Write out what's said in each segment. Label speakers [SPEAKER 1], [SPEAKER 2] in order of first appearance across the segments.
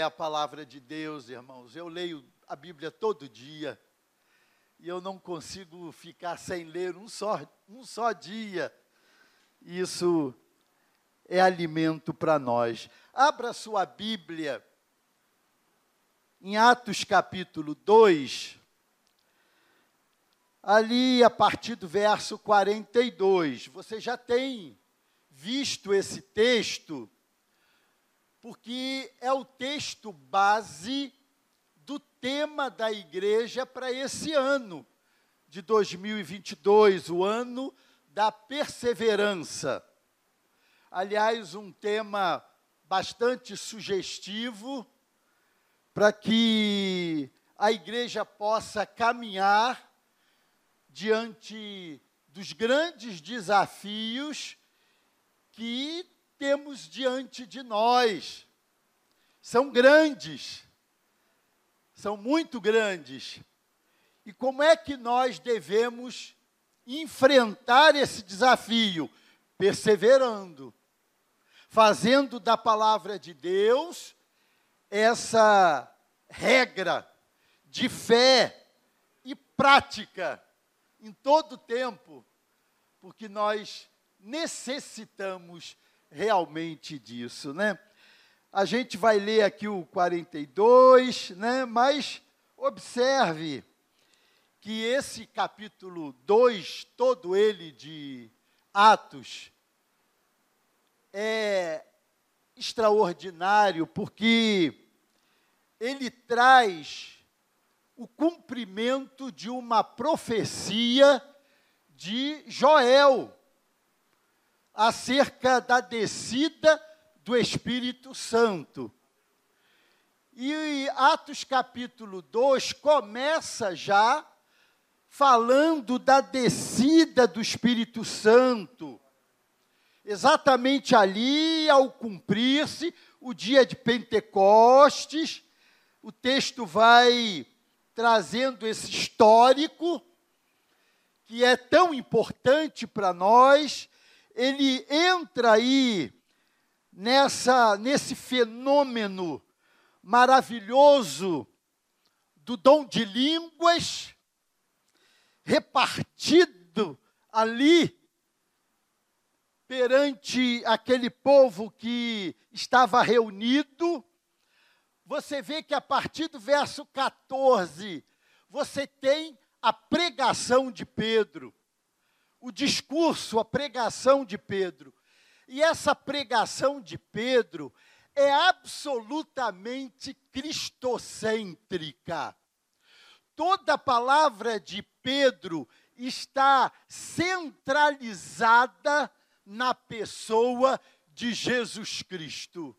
[SPEAKER 1] é a palavra de Deus, irmãos. Eu leio a Bíblia todo dia e eu não consigo ficar sem ler um só, um só dia. Isso é alimento para nós. Abra sua Bíblia em Atos capítulo 2, ali a partir do verso 42. Você já tem visto esse texto porque é o texto base do tema da igreja para esse ano de 2022, o ano da perseverança. Aliás, um tema bastante sugestivo para que a igreja possa caminhar diante dos grandes desafios que temos diante de nós. São grandes, são muito grandes. E como é que nós devemos enfrentar esse desafio? Perseverando, fazendo da palavra de Deus essa regra de fé e prática em todo o tempo, porque nós necessitamos realmente disso, né? A gente vai ler aqui o 42, né? Mas observe que esse capítulo 2, todo ele de Atos, é extraordinário porque ele traz o cumprimento de uma profecia de Joel acerca da descida do Espírito Santo. E Atos capítulo 2 começa já falando da descida do Espírito Santo. Exatamente ali, ao cumprir-se o dia de Pentecostes, o texto vai trazendo esse histórico que é tão importante para nós ele entra aí nessa nesse fenômeno maravilhoso do dom de línguas repartido ali perante aquele povo que estava reunido. Você vê que a partir do verso 14, você tem a pregação de Pedro o discurso, a pregação de Pedro. E essa pregação de Pedro é absolutamente cristocêntrica. Toda a palavra de Pedro está centralizada na pessoa de Jesus Cristo.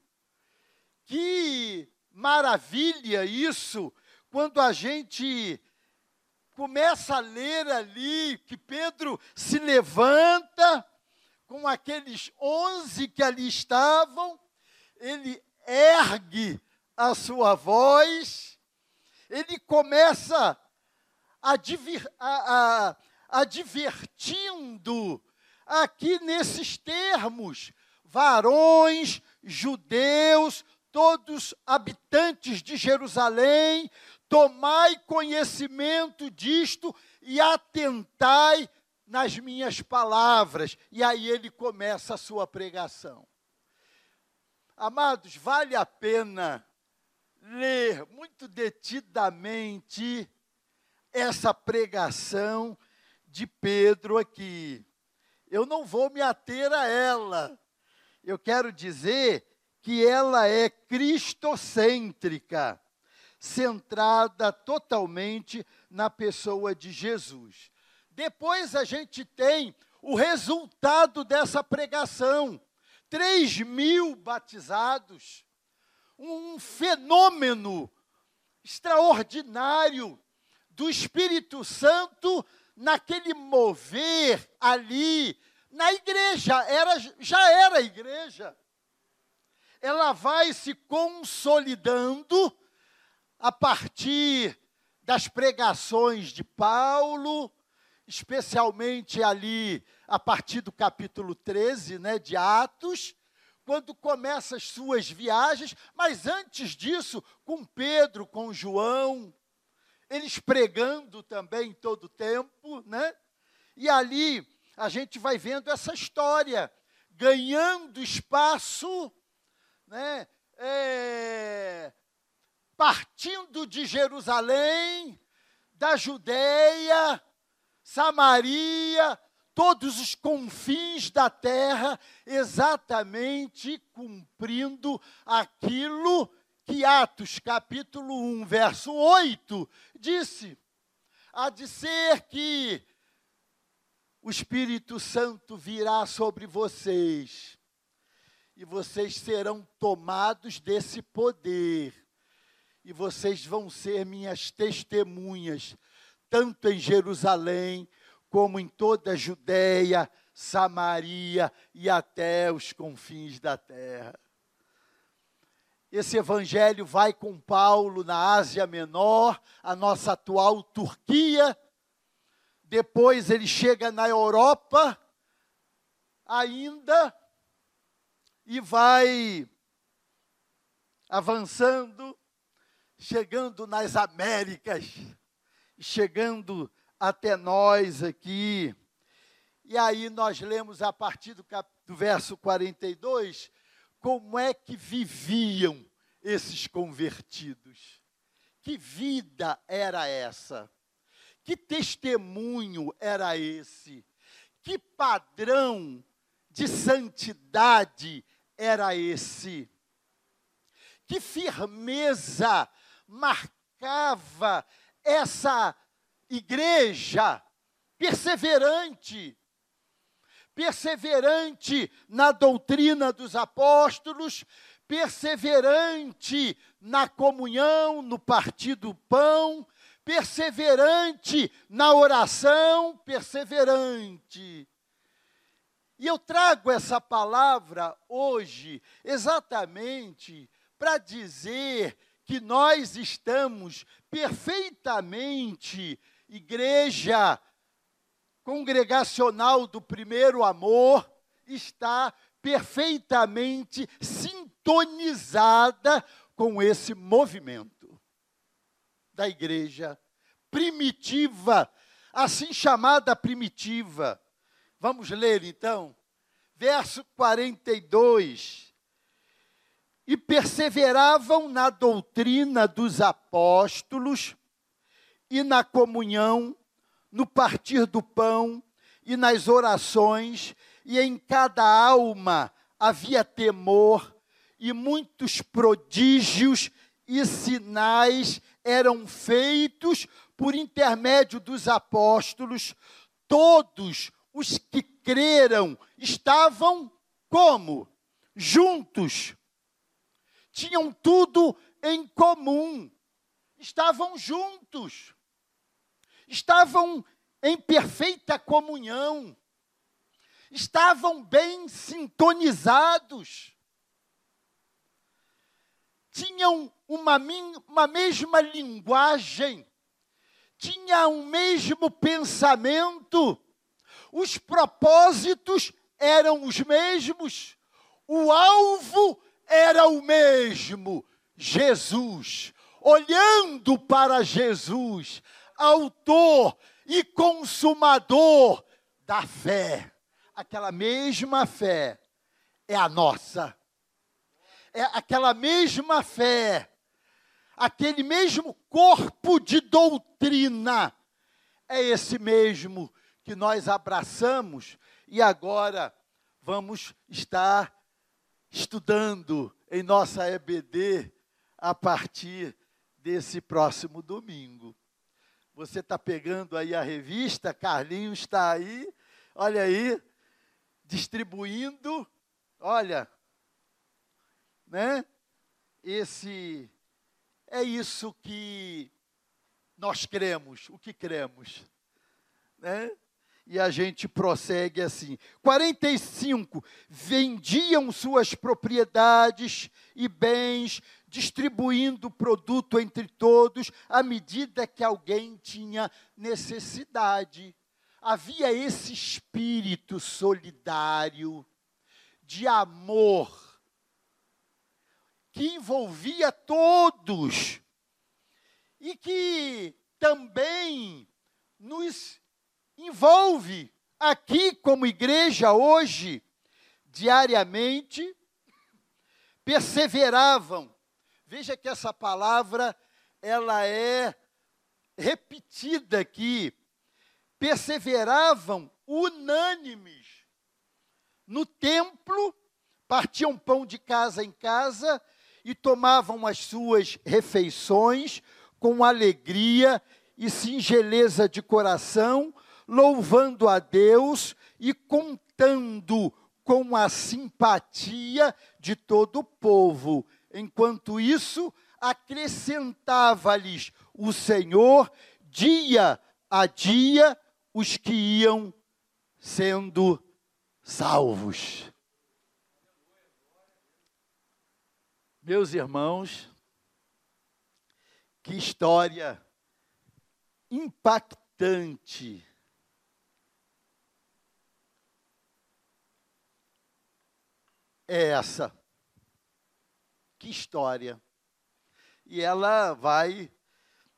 [SPEAKER 1] Que maravilha isso, quando a gente começa a ler ali que Pedro se levanta com aqueles onze que ali estavam, ele ergue a sua voz, ele começa a, a, a, advertindo aqui nesses termos, varões, judeus, todos habitantes de Jerusalém, tomai conhecimento disto e atentai nas minhas palavras. E aí ele começa a sua pregação. Amados, vale a pena ler muito detidamente essa pregação de Pedro aqui. Eu não vou me ater a ela. Eu quero dizer que ela é cristocêntrica centrada totalmente na pessoa de Jesus. Depois a gente tem o resultado dessa pregação: 3 mil batizados, um fenômeno extraordinário do Espírito Santo naquele mover ali na igreja, era, já era igreja. Ela vai se consolidando a partir das pregações de Paulo, especialmente ali a partir do capítulo 13, né, de Atos, quando começa as suas viagens, mas antes disso, com Pedro, com João, eles pregando também todo o tempo, né? E ali a gente vai vendo essa história, ganhando espaço, né? É, partindo de Jerusalém, da Judéia, Samaria, todos os confins da terra, exatamente cumprindo aquilo que Atos capítulo 1, verso 8 disse. Há de ser que o Espírito Santo virá sobre vocês e vocês serão tomados desse poder e vocês vão ser minhas testemunhas, tanto em Jerusalém, como em toda a Judéia, Samaria e até os confins da terra. Esse evangelho vai com Paulo na Ásia Menor, a nossa atual Turquia. Depois ele chega na Europa, ainda, e vai avançando, chegando nas Américas, chegando até nós aqui. E aí nós lemos a partir do, cap... do verso 42 como é que viviam esses convertidos. Que vida era essa? Que testemunho era esse? Que padrão de santidade era esse? Que firmeza marcava essa igreja perseverante, perseverante na doutrina dos apóstolos, perseverante na comunhão, no partir do pão, perseverante na oração, perseverante. E eu trago essa palavra hoje exatamente para dizer que nós estamos perfeitamente igreja congregacional do primeiro amor está perfeitamente sintonizada com esse movimento da igreja primitiva, assim chamada primitiva. Vamos ler então, verso 42. E perseveravam na doutrina dos apóstolos e na comunhão, no partir do pão e nas orações, e em cada alma havia temor, e muitos prodígios e sinais eram feitos por intermédio dos apóstolos. Todos os que creram estavam como? Juntos. Tinham tudo em comum. Estavam juntos estavam em perfeita comunhão, estavam bem sintonizados, tinham uma, uma mesma linguagem, tinham um mesmo pensamento, os propósitos eram os mesmos, o alvo era o mesmo, Jesus. Olhando para Jesus, autor e consumador da fé. Aquela mesma fé é a nossa. É aquela mesma fé, aquele mesmo corpo de doutrina, é esse mesmo que nós abraçamos e agora vamos estar estudando em nossa EBD a partir desse próximo domingo. Você está pegando aí a revista, Carlinhos está aí, olha aí, distribuindo, olha, né? Esse é isso que nós cremos, o que cremos, né? E a gente prossegue assim. 45. Vendiam suas propriedades e bens, distribuindo o produto entre todos, à medida que alguém tinha necessidade. Havia esse espírito solidário, de amor, que envolvia todos e que também nos envolve aqui como igreja hoje, diariamente, perseveravam. Veja que essa palavra ela é repetida aqui. Perseveravam unânimes no templo, partiam pão de casa em casa e tomavam as suas refeições com alegria e singeleza de coração, louvando a Deus e contando com a simpatia de todo o povo. Enquanto isso, acrescentava-lhes o Senhor dia a dia os que iam sendo salvos. Meus irmãos, que história impactante. É essa. Que história. E ela vai.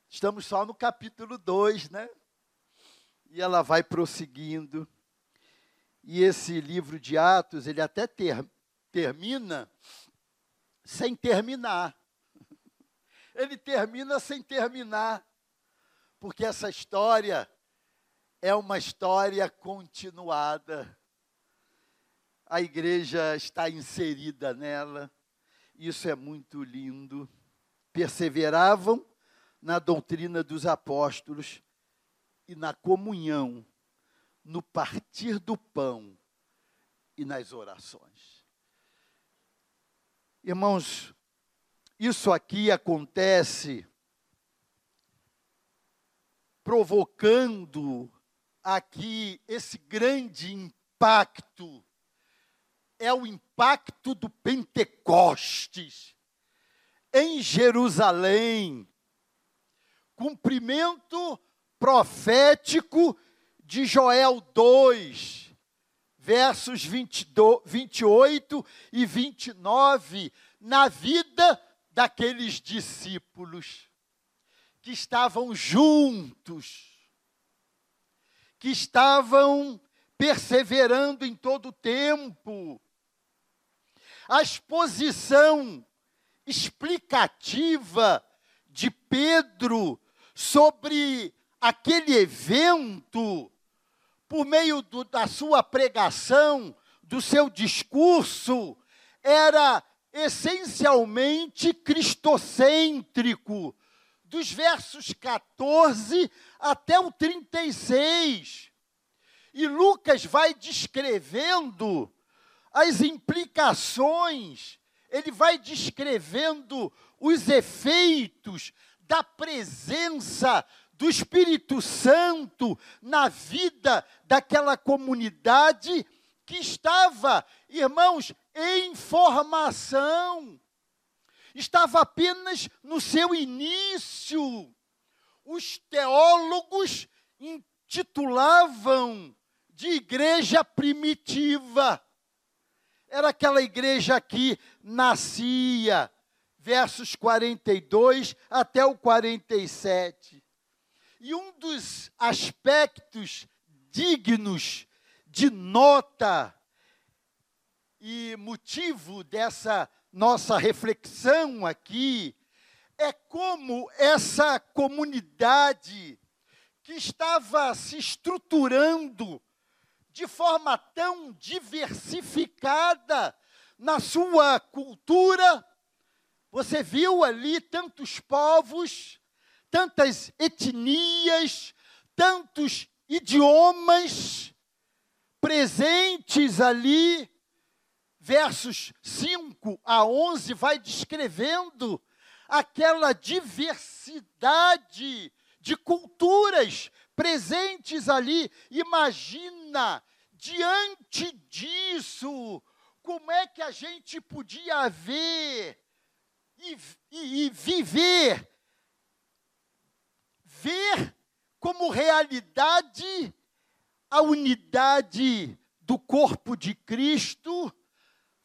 [SPEAKER 1] Estamos só no capítulo 2, né? E ela vai prosseguindo. E esse livro de Atos, ele até ter, termina sem terminar. Ele termina sem terminar porque essa história é uma história continuada. A igreja está inserida nela, isso é muito lindo. Perseveravam na doutrina dos apóstolos e na comunhão, no partir do pão e nas orações. Irmãos, isso aqui acontece provocando aqui esse grande impacto. É o impacto do Pentecostes em Jerusalém. Cumprimento profético de Joel 2, versos 22, 28 e 29, na vida daqueles discípulos que estavam juntos, que estavam perseverando em todo o tempo. A exposição explicativa de Pedro sobre aquele evento, por meio do, da sua pregação, do seu discurso, era essencialmente cristocêntrico, dos versos 14 até o 36. E Lucas vai descrevendo as implicações, ele vai descrevendo os efeitos da presença do Espírito Santo na vida daquela comunidade que estava, irmãos, em formação estava apenas no seu início. Os teólogos intitulavam de igreja primitiva. Era aquela igreja que nascia, versos 42 até o 47. E um dos aspectos dignos de nota e motivo dessa nossa reflexão aqui é como essa comunidade que estava se estruturando de forma tão diversificada na sua cultura, você viu ali tantos povos, tantas etnias, tantos idiomas presentes ali, versos 5 a 11, vai descrevendo aquela diversidade de culturas presentes ali. Imagina, diante disso, como é que a gente podia ver e, e, e viver, ver como realidade a unidade do corpo de Cristo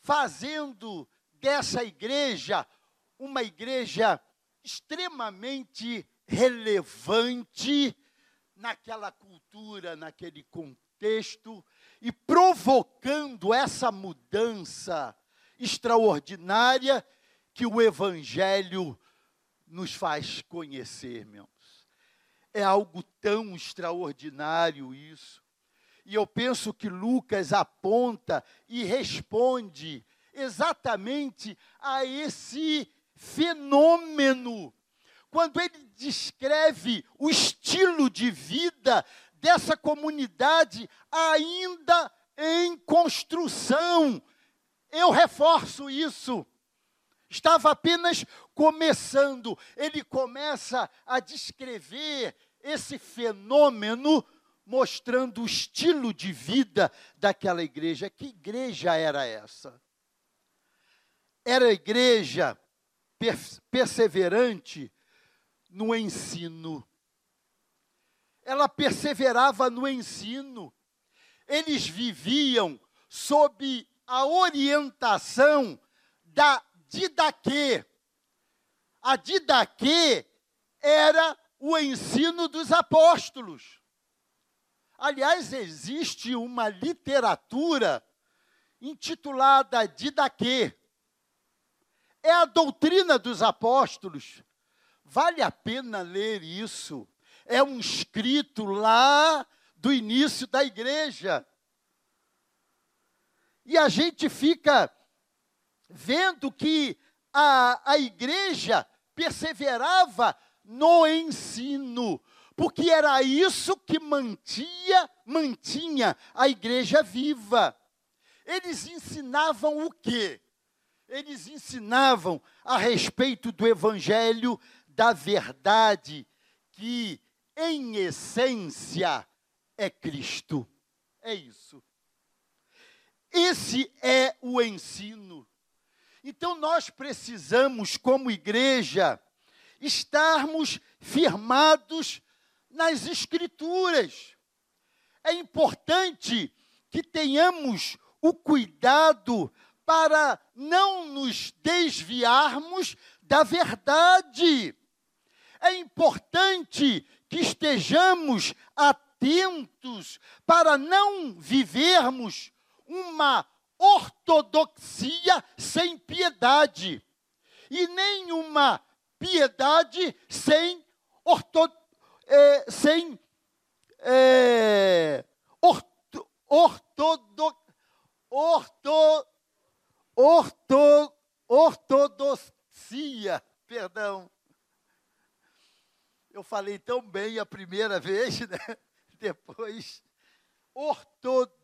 [SPEAKER 1] fazendo dessa igreja uma igreja extremamente relevante naquela cultura, naquele contexto, e provocando essa mudança extraordinária que o Evangelho nos faz conhecer, meus. É algo tão extraordinário isso. E eu penso que Lucas aponta e responde exatamente a esse fenômeno. Quando ele descreve o estilo de vida dessa comunidade ainda em construção, eu reforço isso. Estava apenas começando. Ele começa a descrever esse fenômeno, mostrando o estilo de vida daquela igreja. Que igreja era essa? Era a igreja perseverante no ensino. Ela perseverava no ensino. Eles viviam sob a orientação da didaquê. A didaquê era o ensino dos apóstolos. Aliás, existe uma literatura intitulada Didaquê. É a doutrina dos apóstolos. Vale a pena ler isso. É um escrito lá do início da igreja. E a gente fica vendo que a, a igreja perseverava no ensino, porque era isso que mantinha, mantinha a igreja viva. Eles ensinavam o quê? Eles ensinavam a respeito do evangelho da verdade, que em essência é Cristo. É isso. Esse é o ensino. Então nós precisamos, como igreja, estarmos firmados nas Escrituras. É importante que tenhamos o cuidado para não nos desviarmos da verdade. É importante que estejamos atentos para não vivermos uma ortodoxia sem piedade e nenhuma piedade sem orto, é, sem é, orto, ortodo, orto, orto, ortodoxia, perdão. Eu falei tão bem a primeira vez, né? Depois, ortodoxia.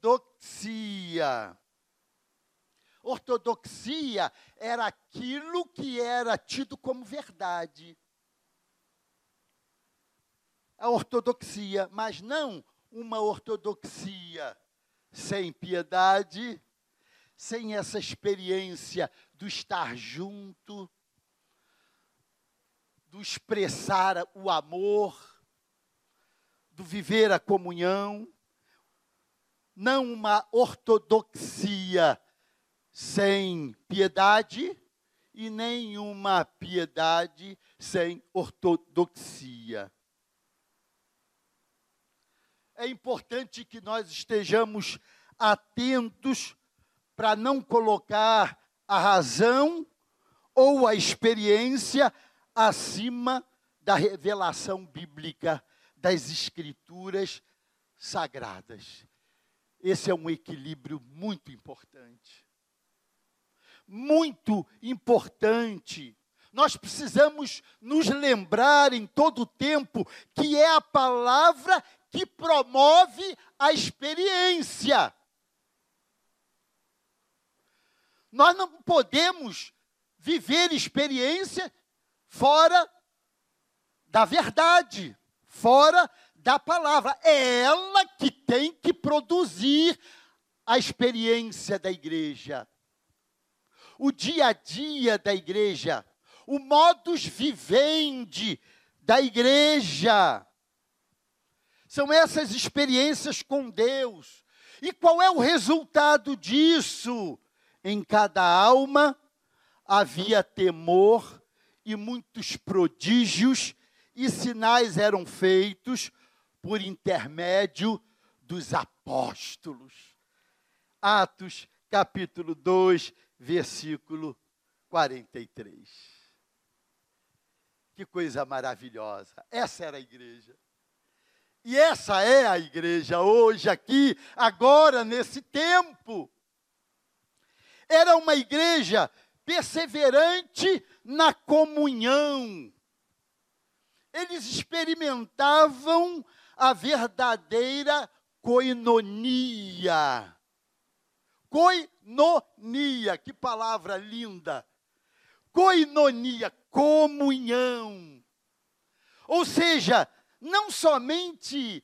[SPEAKER 1] Ortodoxia era aquilo que era tido como verdade. A ortodoxia, mas não uma ortodoxia sem piedade, sem essa experiência do estar junto, do expressar o amor, do viver a comunhão, não uma ortodoxia sem piedade e nenhuma piedade sem ortodoxia. É importante que nós estejamos atentos para não colocar a razão ou a experiência acima da revelação bíblica das escrituras sagradas. Esse é um equilíbrio muito importante muito importante. Nós precisamos nos lembrar em todo o tempo que é a palavra que promove a experiência. Nós não podemos viver experiência fora da verdade, fora da palavra. É ela que tem que produzir a experiência da igreja o dia a dia da igreja, o modus vivendi da igreja. São essas experiências com Deus. E qual é o resultado disso? Em cada alma havia temor e muitos prodígios e sinais eram feitos por intermédio dos apóstolos. Atos, capítulo 2, versículo 43. Que coisa maravilhosa. Essa era a igreja. E essa é a igreja hoje, aqui, agora, nesse tempo. Era uma igreja perseverante na comunhão. Eles experimentavam a verdadeira coinonia. Coinonia, que palavra linda. Coinonia, comunhão. Ou seja, não somente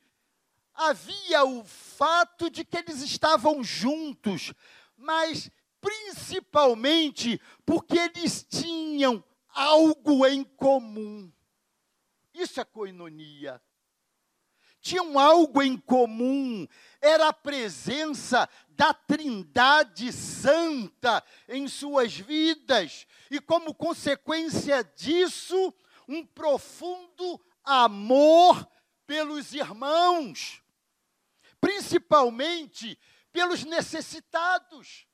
[SPEAKER 1] havia o fato de que eles estavam juntos, mas principalmente porque eles tinham algo em comum. Isso é coinonia. Tinham algo em comum, era a presença da Trindade Santa em suas vidas, e como consequência disso, um profundo amor pelos irmãos, principalmente pelos necessitados.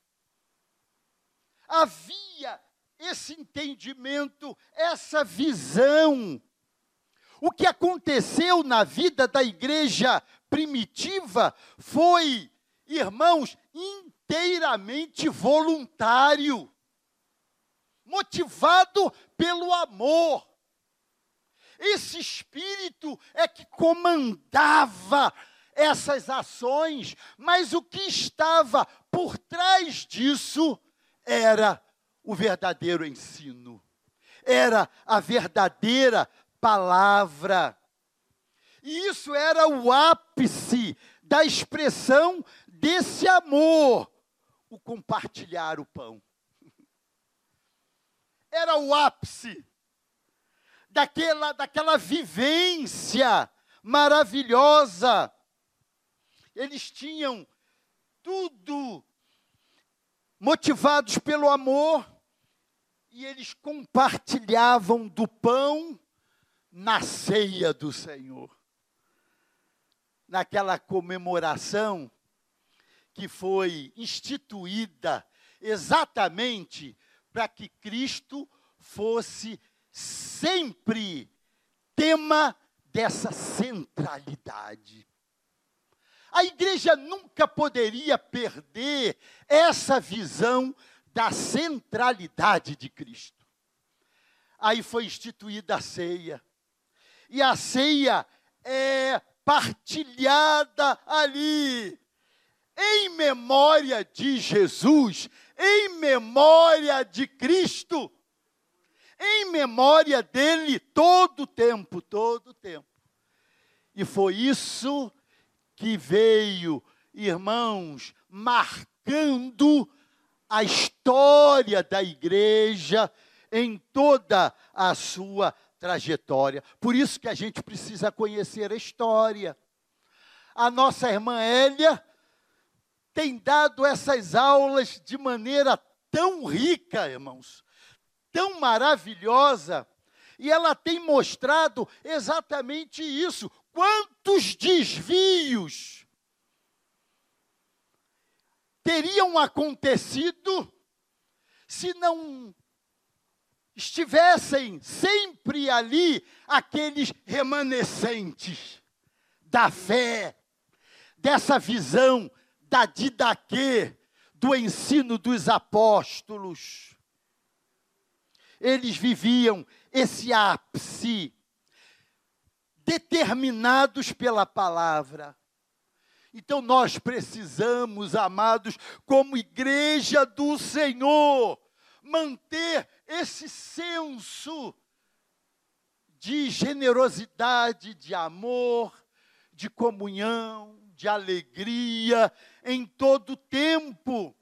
[SPEAKER 1] Havia esse entendimento, essa visão. O que aconteceu na vida da igreja primitiva foi, irmãos, inteiramente voluntário, motivado pelo amor. Esse espírito é que comandava essas ações, mas o que estava por trás disso era o verdadeiro ensino, era a verdadeira palavra. E isso era o ápice da expressão desse amor, o compartilhar o pão. Era o ápice daquela, daquela vivência maravilhosa. Eles tinham tudo motivados pelo amor e eles compartilhavam do pão na ceia do Senhor. Naquela comemoração que foi instituída exatamente para que Cristo fosse sempre tema dessa centralidade. A igreja nunca poderia perder essa visão da centralidade de Cristo. Aí foi instituída a ceia. E a ceia é partilhada ali, em memória de Jesus, em memória de Cristo em memória dele todo o tempo, todo o tempo. E foi isso que veio, irmãos, marcando a história da igreja em toda a sua trajetória. Por isso que a gente precisa conhecer a história. A nossa irmã Hélia tem dado essas aulas de maneira tão rica, irmãos, tão maravilhosa, e ela tem mostrado exatamente isso. Quantos desvios teriam acontecido se não estivessem sempre ali aqueles remanescentes da fé, dessa visão da didaquê, do ensino dos apóstolos eles viviam esse ápice, determinados pela palavra. Então nós precisamos, amados, como igreja do Senhor, manter esse senso de generosidade, de amor, de comunhão, de alegria em todo o tempo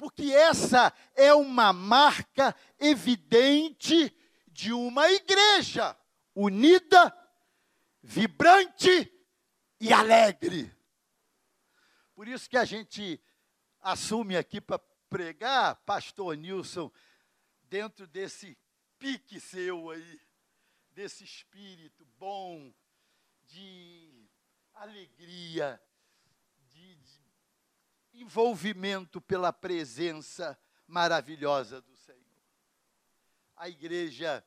[SPEAKER 1] porque essa é uma marca evidente de uma igreja unida, vibrante e alegre. Por isso que a gente assume aqui para pregar, pastor Nilson, dentro desse pique seu aí, desse espírito bom, de alegria, de, de envolvimento pela presença maravilhosa do Senhor. A igreja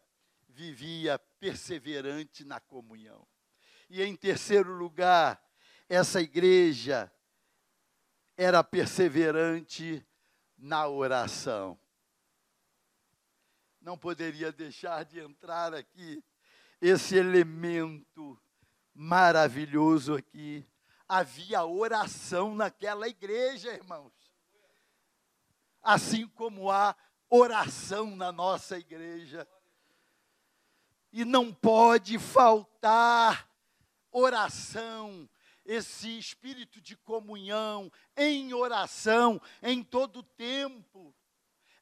[SPEAKER 1] vivia perseverante na comunhão. E em terceiro lugar, essa igreja era perseverante na oração. Não poderia deixar de entrar aqui esse elemento maravilhoso aqui. Havia oração naquela igreja, irmãos. Assim como há oração na nossa igreja. E não pode faltar oração, esse espírito de comunhão, em oração, em todo tempo.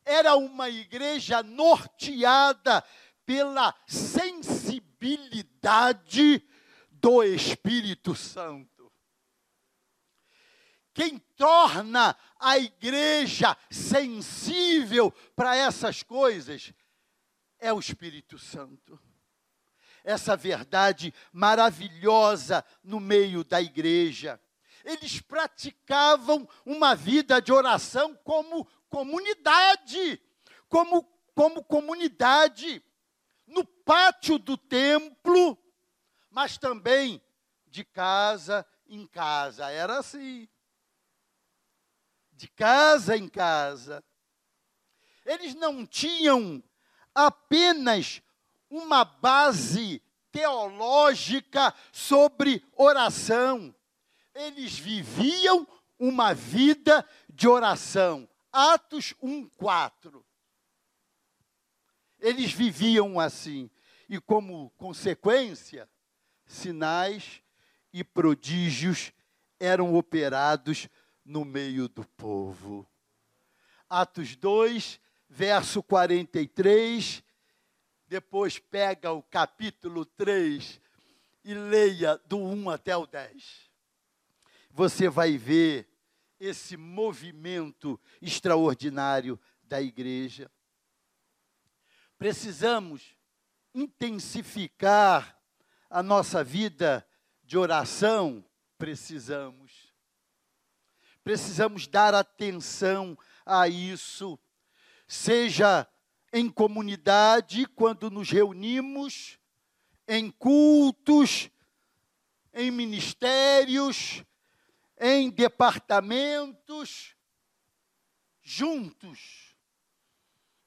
[SPEAKER 1] Era uma igreja norteada pela sensibilidade do Espírito Santo. Quem torna a igreja sensível para essas coisas é o Espírito Santo essa verdade maravilhosa no meio da igreja. Eles praticavam uma vida de oração como comunidade, como, como comunidade, no pátio do templo, mas também de casa em casa. Era assim. De casa em casa. Eles não tinham apenas uma base teológica sobre oração. Eles viviam uma vida de oração. Atos 1:4. Eles viviam assim e como consequência, sinais e prodígios eram operados no meio do povo. Atos 2, verso 43 depois pega o capítulo 3 e leia do 1 até o 10. Você vai ver esse movimento extraordinário da igreja. Precisamos intensificar a nossa vida de oração, precisamos. Precisamos dar atenção a isso, seja em comunidade, quando nos reunimos, em cultos, em ministérios, em departamentos, juntos.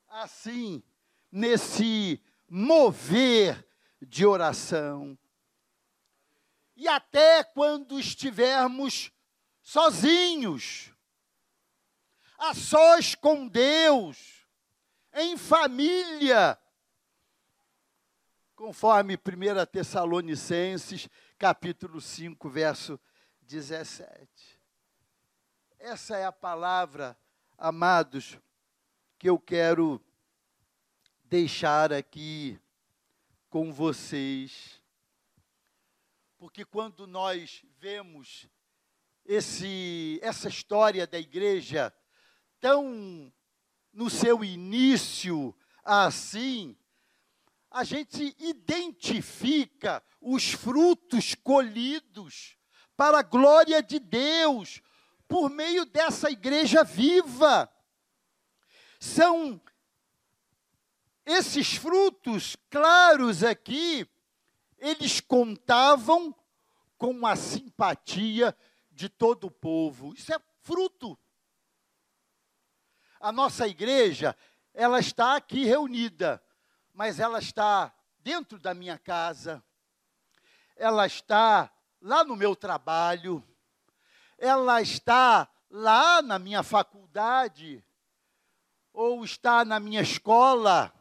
[SPEAKER 1] Assim, nesse mover de oração. E até quando estivermos sozinhos, a sós com Deus, em família. Conforme 1 Tessalonicenses, capítulo 5, verso 17. Essa é a palavra, amados, que eu quero deixar aqui com vocês. Porque quando nós vemos esse, essa história da igreja tão no seu início assim, a gente identifica os frutos colhidos para a glória de Deus por meio dessa igreja viva. São esses frutos claros aqui, eles contavam com a simpatia de todo o povo. Isso é fruto a nossa igreja, ela está aqui reunida, mas ela está dentro da minha casa, ela está lá no meu trabalho, ela está lá na minha faculdade, ou está na minha escola,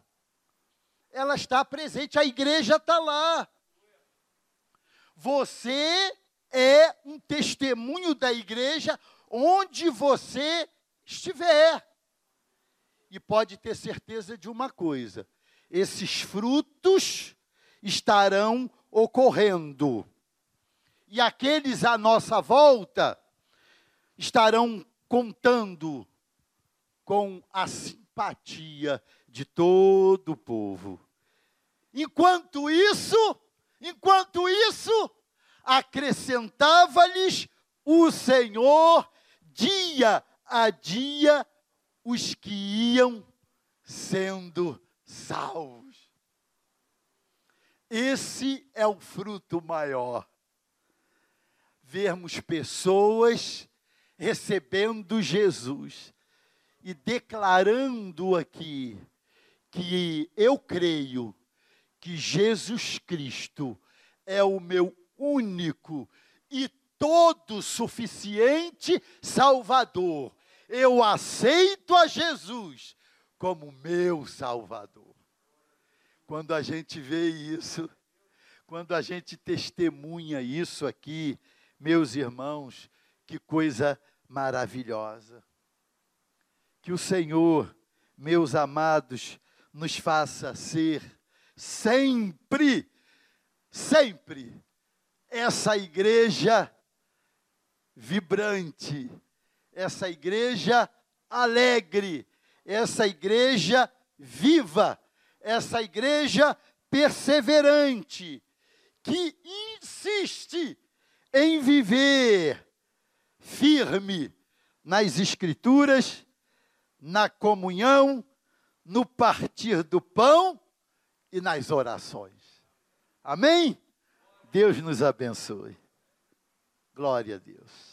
[SPEAKER 1] ela está presente, a igreja está lá. Você é um testemunho da igreja onde você estiver. E pode ter certeza de uma coisa: esses frutos estarão ocorrendo. E aqueles à nossa volta estarão contando com a simpatia de todo o povo. Enquanto isso, enquanto isso, acrescentava-lhes o Senhor dia a dia os que iam sendo salvos. Esse é o fruto maior. Vermos pessoas recebendo Jesus e declarando aqui que eu creio que Jesus Cristo é o meu único e todo suficiente Salvador. Eu aceito a Jesus como meu Salvador. Quando a gente vê isso, quando a gente testemunha isso aqui, meus irmãos, que coisa maravilhosa. Que o Senhor, meus amados, nos faça ser sempre, sempre essa igreja vibrante, essa igreja alegre, essa igreja viva, essa igreja perseverante, que insiste em viver firme nas Escrituras, na comunhão, no partir do pão e nas orações. Amém? Deus nos abençoe. Glória a Deus.